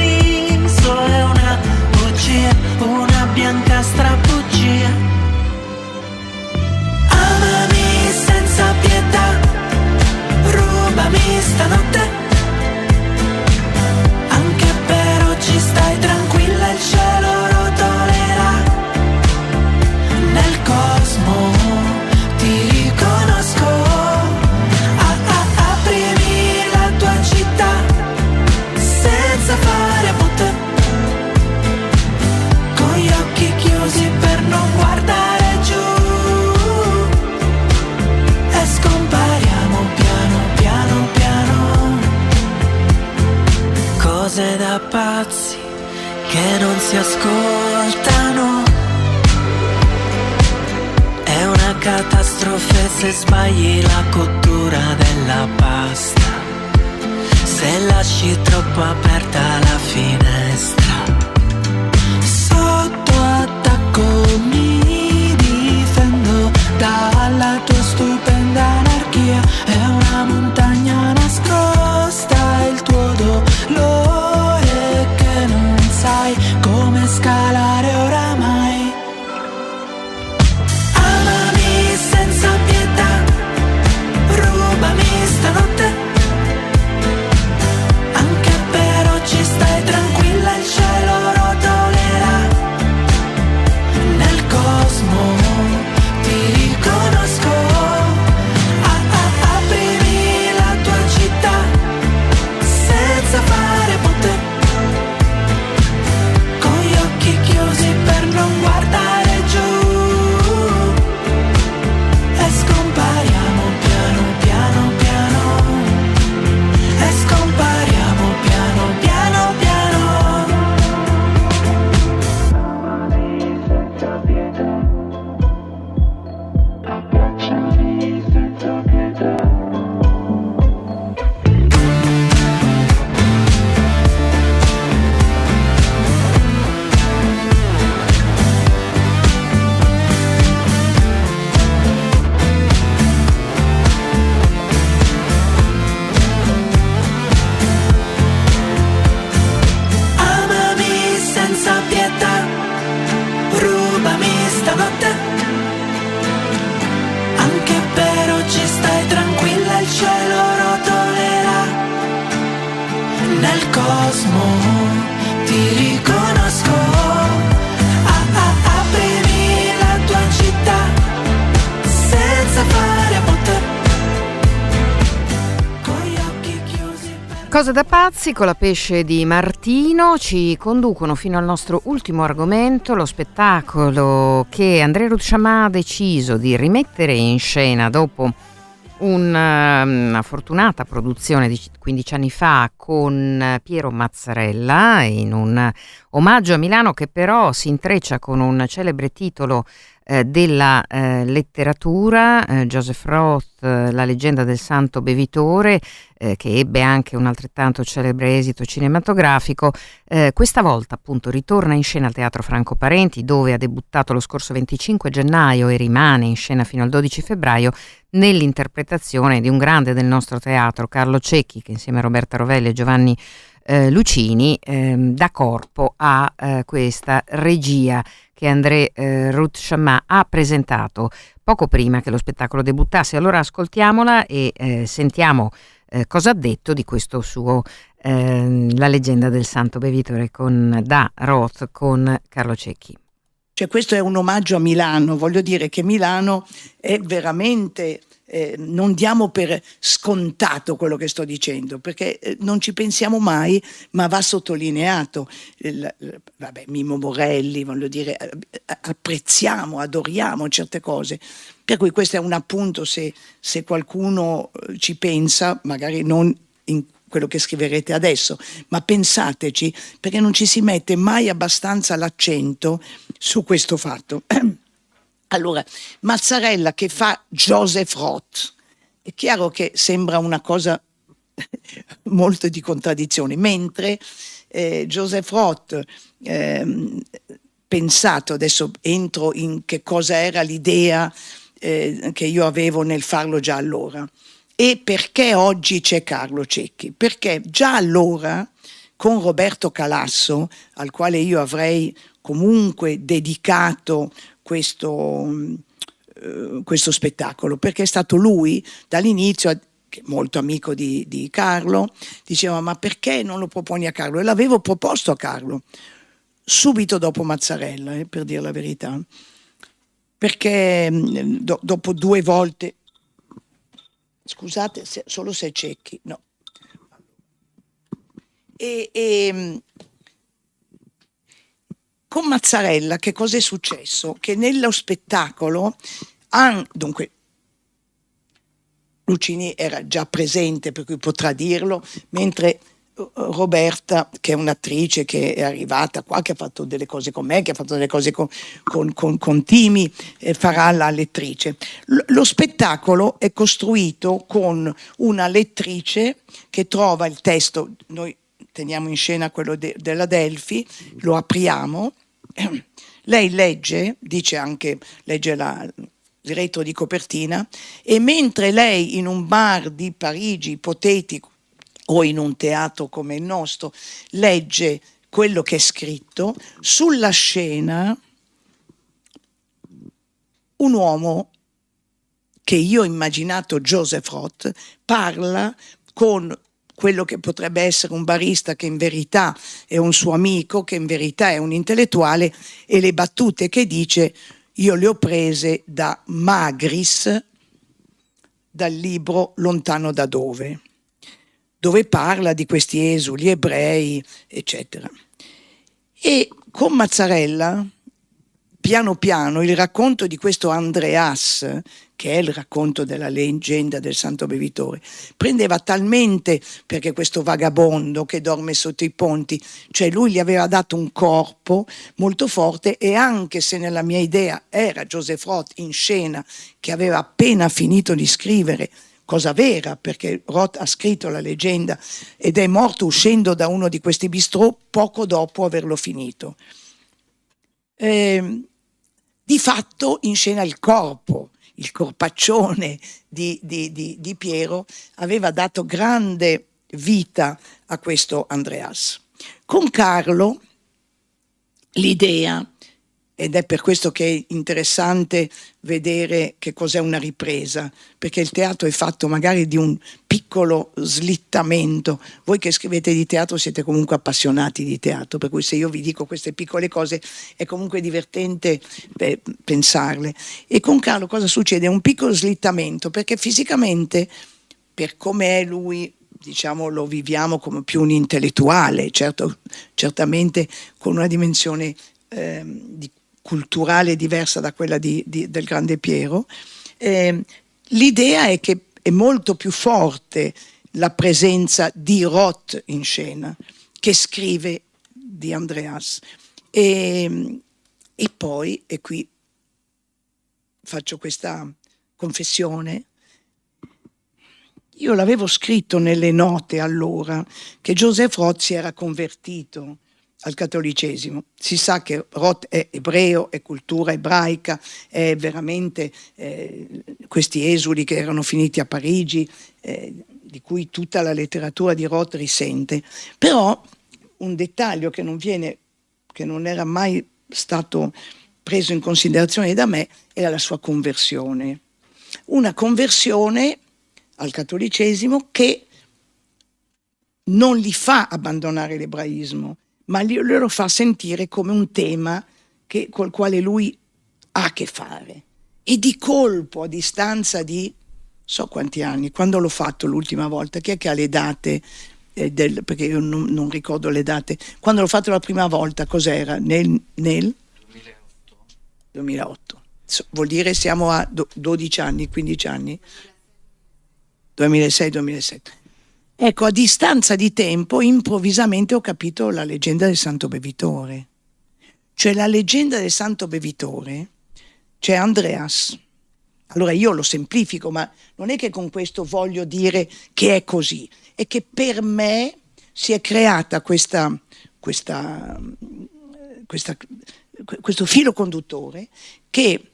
da pazzi con la pesce di Martino. Ci conducono fino al nostro ultimo argomento, lo spettacolo che Andrea Rucciamà ha deciso di rimettere in scena dopo una, una, fortunata produzione di 15 anni fa con Piero Mazzarella in un omaggio a Milano che però si intreccia con un celebre titolo eh, della eh, letteratura, eh, Joseph Roth, La leggenda del santo bevitore, eh, che ebbe anche un altrettanto celebre esito cinematografico, eh, questa volta appunto ritorna in scena al Teatro Franco Parenti, dove ha debuttato lo scorso 25 gennaio e rimane in scena fino al 12 febbraio nell'interpretazione di un grande del nostro teatro, Carlo Cecchi, che insieme a Roberta Rovelli e Giovanni eh, Lucini ehm, dà corpo a eh, questa regia che André eh, Ruth Chamma ha presentato poco prima che lo spettacolo debuttasse. Allora ascoltiamola e eh, sentiamo eh, cosa ha detto di questo suo ehm, La leggenda del santo bevitore con, da Roth con Carlo Cecchi. Cioè questo è un omaggio a Milano, voglio dire che Milano è veramente eh, non diamo per scontato quello che sto dicendo, perché eh, non ci pensiamo mai, ma va sottolineato. Il, vabbè, Mimo Morelli, voglio dire, eh, apprezziamo, adoriamo certe cose. Per cui questo è un appunto se, se qualcuno eh, ci pensa, magari non in quello che scriverete adesso, ma pensateci perché non ci si mette mai abbastanza l'accento su questo fatto. Allora, Mazzarella che fa Joseph Roth, è chiaro che sembra una cosa molto di contraddizione, mentre eh, Joseph Roth, eh, pensato, adesso entro in che cosa era l'idea eh, che io avevo nel farlo già allora, e perché oggi c'è Carlo Cecchi? Perché già allora con Roberto Calasso, al quale io avrei comunque dedicato questo, eh, questo spettacolo, perché è stato lui dall'inizio molto amico di, di, Carlo, diceva ma perché non lo proponi a Carlo? E l'avevo proposto a Carlo, subito dopo Mazzarella, eh, per dire la verità, perché mm, do, dopo due volte, scusate, se, solo se cecchi, no. E, e, mm, con Mazzarella che cosa è successo? Che nello spettacolo, an, dunque Lucini era già presente per cui potrà dirlo, mentre uh, Roberta, che è un'attrice che è arrivata qua, che ha fatto delle cose con me, che ha fatto delle cose con, con, con, con Timi, eh, farà la lettrice. L- lo spettacolo è costruito con una lettrice che trova il testo, noi teniamo in scena quello de- della Delfi, lo apriamo lei legge, dice anche, legge la, il retro di copertina, e mentre lei in un bar di Parigi ipotetico o in un teatro come il nostro legge quello che è scritto, sulla scena un uomo che io ho immaginato Joseph Roth parla con quello che potrebbe essere un barista che in verità è un suo amico, che in verità è un intellettuale, e le battute che dice io le ho prese da Magris, dal libro Lontano da dove, dove parla di questi esuli ebrei, eccetera. E con Mazzarella piano piano il racconto di questo Andreas, che è il racconto della leggenda del santo bevitore, prendeva talmente perché questo vagabondo che dorme sotto i ponti, cioè lui gli aveva dato un corpo molto forte e anche se nella mia idea era Joseph Roth in scena che aveva appena finito di scrivere cosa vera, perché Roth ha scritto la leggenda ed è morto uscendo da uno di questi bistrò poco dopo averlo finito. Eh, di fatto in scena il corpo, il corpaccione di, di, di, di Piero, aveva dato grande vita a questo Andreas. Con Carlo l'idea ed è per questo che è interessante vedere che cos'è una ripresa, perché il teatro è fatto magari di un piccolo slittamento. Voi che scrivete di teatro siete comunque appassionati di teatro, per cui se io vi dico queste piccole cose è comunque divertente beh, pensarle. E con Carlo cosa succede? È un piccolo slittamento, perché fisicamente, per come è lui, diciamo, lo viviamo come più un intellettuale, certo, certamente con una dimensione eh, di culturale diversa da quella di, di, del grande Piero. Eh, l'idea è che è molto più forte la presenza di Roth in scena che scrive di Andreas. E, e poi, e qui faccio questa confessione, io l'avevo scritto nelle note allora che Joseph Roth si era convertito al cattolicesimo. Si sa che Roth è ebreo, è cultura ebraica, è veramente eh, questi esuli che erano finiti a Parigi, eh, di cui tutta la letteratura di Roth risente. Però un dettaglio che non, viene, che non era mai stato preso in considerazione da me era la sua conversione. Una conversione al cattolicesimo che non li fa abbandonare l'ebraismo, ma lo fa sentire come un tema che, col quale lui ha a che fare. E di colpo, a distanza di so quanti anni, quando l'ho fatto l'ultima volta, chi è che ha le date? Eh, del, perché io non, non, ricordo le date. Quando l'ho fatto la prima volta, cos'era? Nel, nel 2008. 2008. So, vuol dire siamo a do, 12 anni, 15 anni? 2006-2007. Ecco, a distanza di tempo, improvvisamente ho capito la leggenda del Santo Bevitore. Cioè la leggenda del Santo Bevitore, c'è Andreas. Allora io lo semplifico, ma non è che con questo voglio dire che è così, è che per me si è creata questa, questa, questa, questo filo conduttore che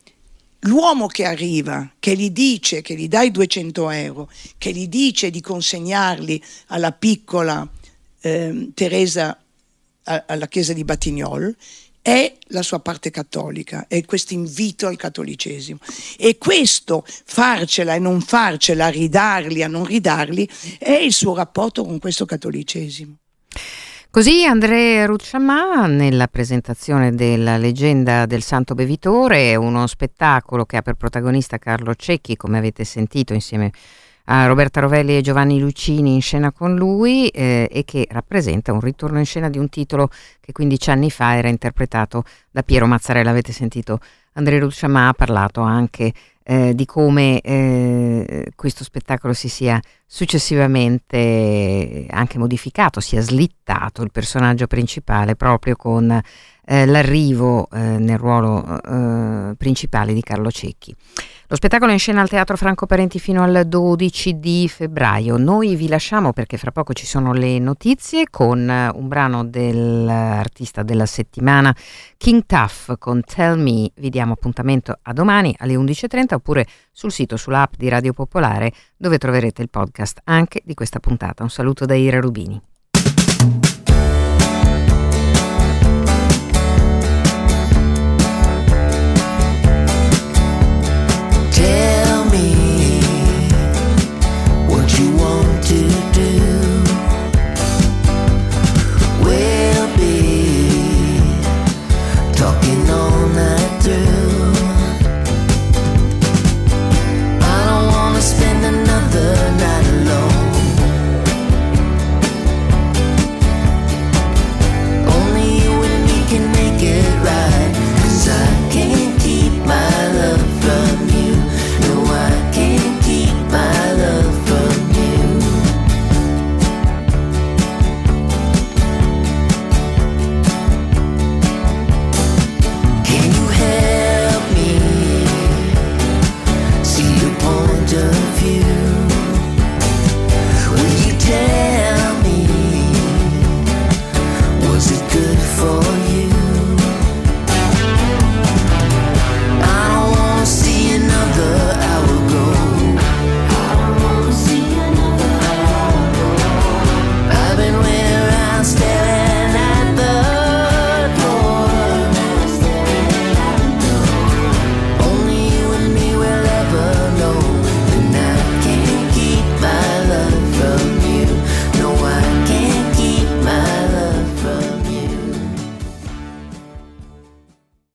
l'uomo che arriva, che gli dice, che gli dà i 200 euro, che gli dice di consegnarli alla piccola eh, Teresa a, alla chiesa di Batignol, è la sua parte cattolica, è questo invito al cattolicesimo. E questo, farcela e non farcela, ridarli a non ridarli, è il suo rapporto con questo cattolicesimo. Così André Rucciamà nella presentazione della leggenda del Santo Bevitore, uno spettacolo che ha per protagonista Carlo Cecchi, come avete sentito insieme a Roberta Rovelli e Giovanni Lucini in scena con lui eh, e che rappresenta un ritorno in scena di un titolo che 15 anni fa era interpretato da Piero Mazzarella. Avete sentito Andrea Rucciamà ha parlato anche eh, di come eh, questo spettacolo si sia successivamente anche modificato, sia slittato il personaggio principale proprio con eh, l'arrivo eh, nel ruolo eh, principale di Carlo Cecchi. Lo spettacolo è in scena al Teatro Franco Parenti fino al 12 di febbraio. Noi vi lasciamo perché fra poco ci sono le notizie con un brano dell'artista della settimana King Tuff con Tell Me. Vi diamo appuntamento a domani alle 11.30 oppure sul sito, sull'app di Radio Popolare dove troverete il podcast anche di questa puntata. Un saluto da Ira Rubini.